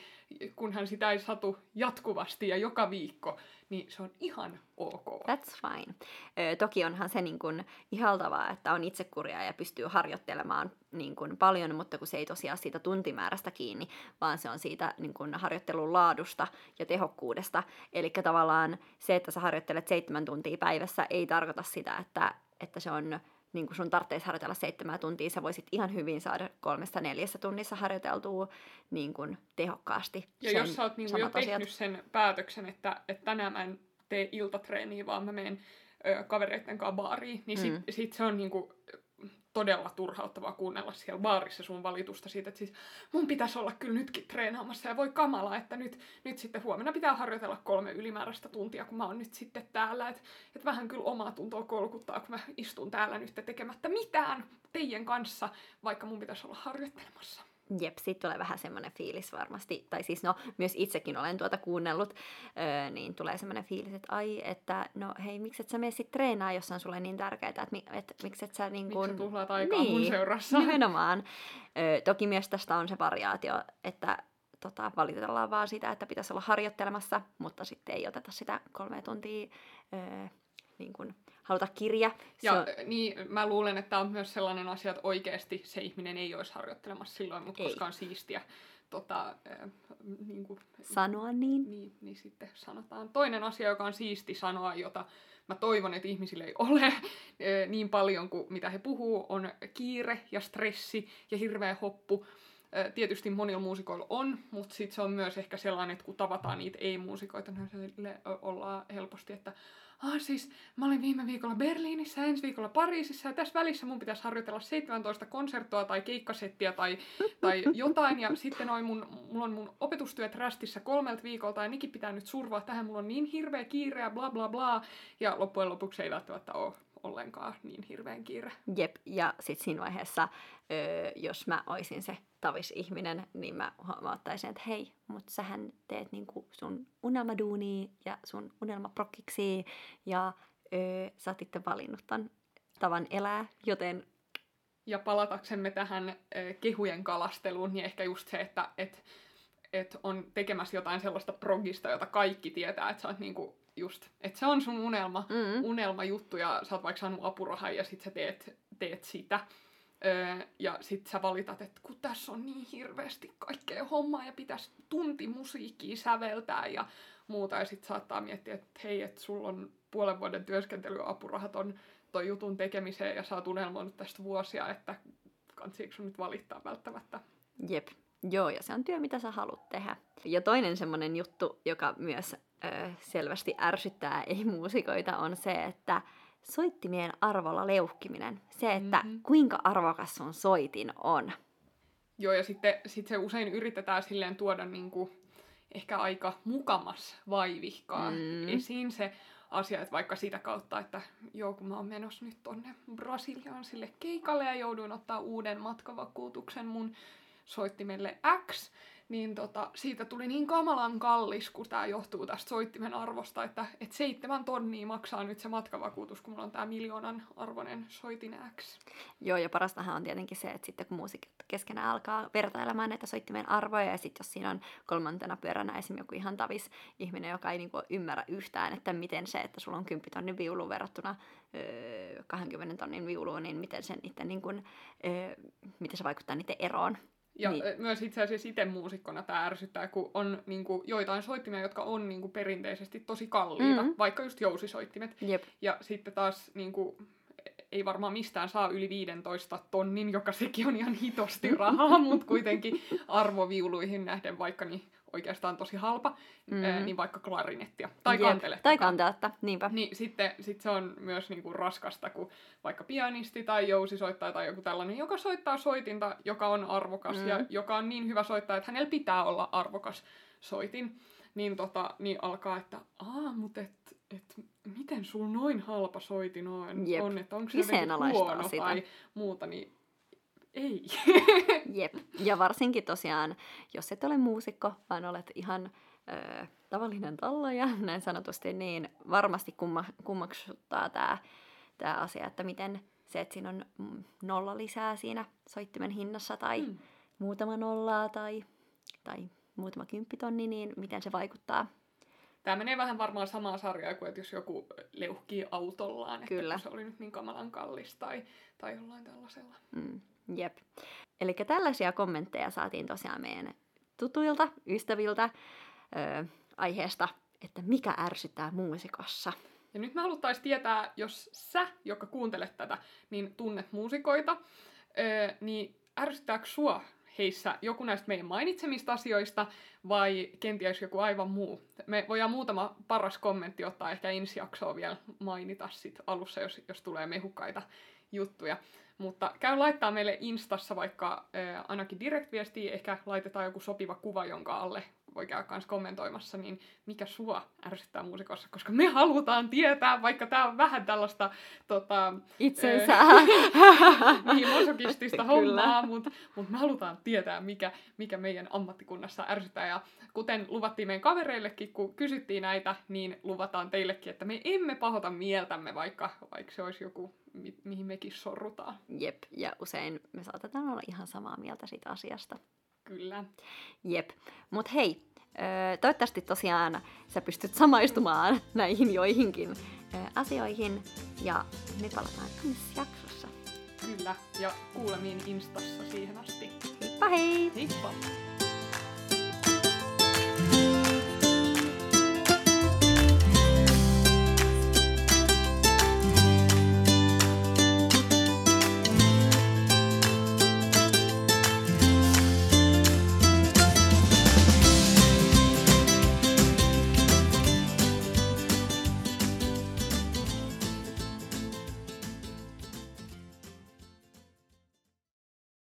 kunhan sitä ei satu jatkuvasti ja joka viikko, niin se on ihan ok. That's fine. Ö, toki onhan se niin kuin ihaltavaa, että on itsekuria ja pystyy harjoittelemaan niin kuin paljon, mutta kun se ei tosiaan siitä tuntimäärästä kiinni, vaan se on siitä niin kuin harjoittelun laadusta ja tehokkuudesta. Eli tavallaan se, että sä harjoittelet seitsemän tuntia päivässä, ei tarkoita sitä, että, että se on niin sun tarvitsisi harjoitella seitsemän tuntia, sä voisit ihan hyvin saada kolmesta neljässä tunnissa harjoiteltua niin kuin tehokkaasti. Ja jos sä oot niin jo tehnyt asiat. sen päätöksen, että, että tänään mä en tee iltatreeniä, vaan mä menen ö, kavereiden kanssa baariin, niin sit, mm. sit se on niin kuin, todella turhauttavaa kuunnella siellä baarissa sun valitusta siitä, että siis mun pitäisi olla kyllä nytkin treenaamassa ja voi kamala, että nyt, nyt sitten huomenna pitää harjoitella kolme ylimääräistä tuntia, kun mä oon nyt sitten täällä. Että et vähän kyllä omaa tuntoa kolkuttaa, kun mä istun täällä nyt tekemättä mitään teidän kanssa, vaikka mun pitäisi olla harjoittelemassa. Jep, sitten tulee vähän semmoinen fiilis varmasti, tai siis no, myös itsekin olen tuota kuunnellut, öö, niin tulee semmoinen fiilis, että ai, että no hei, miksi et sä mene sitten treenaa, jos on sulle niin tärkeää, että mi, et, miksi et sä niin kuin... Miksi tuhlaat aikaa niin, mun seurassa? nimenomaan. Öö, toki myös tästä on se variaatio, että tota, valitellaan vaan sitä, että pitäisi olla harjoittelemassa, mutta sitten ei oteta sitä kolme tuntia öö, niin kuin haluta kirja. Ja on... niin, mä luulen, että on myös sellainen asia, että oikeasti se ihminen ei olisi harjoittelemassa silloin, mutta ei. koska on siistiä tota, äh, niin kuin, sanoa niin. niin. Niin sitten sanotaan. Toinen asia, joka on siisti sanoa, jota mä toivon, että ihmisille ei ole äh, niin paljon kuin mitä he puhuu, on kiire ja stressi ja hirveä hoppu. Äh, tietysti monilla muusikoilla on, mutta sitten se on myös ehkä sellainen, että kun tavataan niitä ei-muusikoita, niin ollaan helposti, että ah siis mä olin viime viikolla Berliinissä, ensi viikolla Pariisissa ja tässä välissä mun pitäisi harjoitella 17 konserttoa tai keikkasettiä tai, tai jotain. Ja sitten noin mun, mulla on mun opetustyöt rästissä kolmelta viikolta ja nikin pitää nyt survaa. Tähän, mulla on niin hirveä kiire ja bla bla bla. Ja loppujen lopuksi ei välttämättä ole ollenkaan niin hirveän kiire. Jep, ja sitten siinä vaiheessa, öö, jos mä oisin se tavis ihminen, niin mä huomauttaisin, että hei, mutta sähän teet niinku sun unelmaduunia ja sun unelmaprokkiksi ja öö, sä oot itse valinnut tämän tavan elää, joten... Ja palataksemme tähän ö, kehujen kalasteluun, niin ehkä just se, että et, et on tekemässä jotain sellaista progista, jota kaikki tietää, että sä oot niinku just, että se on sun unelma, mm. unelmajuttu ja sä oot vaikka saanut apurahan ja sit sä teet, teet sitä. Öö, ja sit sä valitat, että kun tässä on niin hirveästi kaikkea hommaa ja pitäisi tunti musiikkia säveltää ja muuta. Ja sit saattaa miettiä, että hei, että sulla on puolen vuoden työskentelyapurahat on toi jutun tekemiseen ja sä oot unelmoinut tästä vuosia, että kansiiko sun nyt valittaa välttämättä. Jep, joo, ja se on työ, mitä sä haluat tehdä. Ja toinen semmonen juttu, joka myös ö, selvästi ärsyttää ei-muusikoita, on se, että soittimien arvolla leuhkiminen. Se, että mm-hmm. kuinka arvokas sun soitin on. Joo, ja sitten sit se usein yritetään silleen tuoda niinku ehkä aika mukamas vaivihkaa mm. esiin se asia, että vaikka sitä kautta, että joo, kun mä oon menossa nyt tonne Brasiliaan sille keikalle ja jouduin ottaa uuden matkavakuutuksen mun soittimelle X, niin tota, siitä tuli niin kamalan kallis, kun tämä johtuu tästä soittimen arvosta, että et seitsemän tonnia maksaa nyt se matkavakuutus, kun mulla on tämä miljoonan arvoinen soitin X. Joo, ja parastahan on tietenkin se, että sitten kun muusikot keskenään alkaa vertailemaan näitä soittimen arvoja, ja sitten jos siinä on kolmantena pyöränä esimerkiksi joku ihan tavis ihminen, joka ei niinku ymmärrä yhtään, että miten se, että sulla on 10 tonnin viulu verrattuna öö, 20 tonnin viuluun, niin miten se, niiden, niin kuin, öö, miten se vaikuttaa niiden eroon ja niin. myös itse asiassa itse muusikkona tämä ärsyttää, kun on niin kuin, joitain soittimia, jotka on niin kuin, perinteisesti tosi kalliita, mm-hmm. vaikka just jousisoittimet. Jep. Ja sitten taas niin kuin, ei varmaan mistään saa yli 15 tonnin, joka sekin on ihan hitosti rahaa, mutta kuitenkin arvoviuluihin nähden vaikka niin oikeastaan tosi halpa, Mm. ää, niin vaikka klarinettia tai Jep. kanteletta. Tai kanteletta, niinpä. Niin sitten sit se on myös niinku raskasta, kun vaikka pianisti tai jousisoittaja tai joku tällainen, joka soittaa soitinta, joka on arvokas Mm. ja joka on niin hyvä soittaja, että hänellä pitää olla arvokas soitin, niin, tota, niin alkaa, että aa, mutta et, et, miten sulla noin halpa soitin on, Jep. on että onko se huono sitä. tai muuta, niin ei. Jep. Ja varsinkin tosiaan, jos et ole muusikko, vaan olet ihan ö, tavallinen talloja, näin sanotusti, niin varmasti kumma, kummaksuttaa tämä tää asia, että miten se, että siinä on mm, nolla lisää siinä soittimen hinnassa tai Mm. muutama nollaa tai, tai muutama kymppitonni, niin miten se vaikuttaa. Tämä menee vähän varmaan samaa sarjaa kuin, että jos joku leuhkii autollaan, että Kyllä. kun se oli nyt niin kamalan kallis tai, tai jollain tällaisella. Mm, jep. Eli tällaisia kommentteja saatiin tosiaan meidän tutuilta, ystäviltä ö, aiheesta, että mikä ärsyttää muusikossa. Ja nyt me haluttaisiin tietää, jos sä, joka kuuntelet tätä, niin tunnet muusikoita, öö, niin ärsyttääkö sua heissä joku näistä meidän mainitsemista asioista vai kenties joku aivan muu? Me voidaan muutama paras kommentti ottaa ehkä ensi jaksoa vielä mainita sit alussa, jos, jos tulee mehukkaita juttuja. Mutta käy laittaa meille Instassa vaikka ainakin direct-viestiä, ehkä laitetaan joku sopiva kuva, jonka alle voi käydä myös kommentoimassa, niin mikä sua ärsyttää muusikossa, koska me halutaan tietää, vaikka tämä on vähän tällaista tota, Itsensä. niin masokistista hommaa, mutta mut me halutaan tietää, mikä, mikä meidän ammattikunnassa ärsyttää. Ja kuten luvattiin meidän kavereillekin, kun kysyttiin näitä, niin luvataan teillekin, että me emme pahota mieltämme, vaikka, vaikka se olisi joku, mi- mihin mekin sorrutaan. Jep, ja usein me saatetaan olla ihan samaa mieltä siitä asiasta. Kyllä. Jep, mut hei, toivottavasti tosiaan sä pystyt samaistumaan näihin joihinkin asioihin, ja me palataan ensi jaksossa. Kyllä. Ja kuulemiin Instassa siihen asti. Heippa hei! Heippa!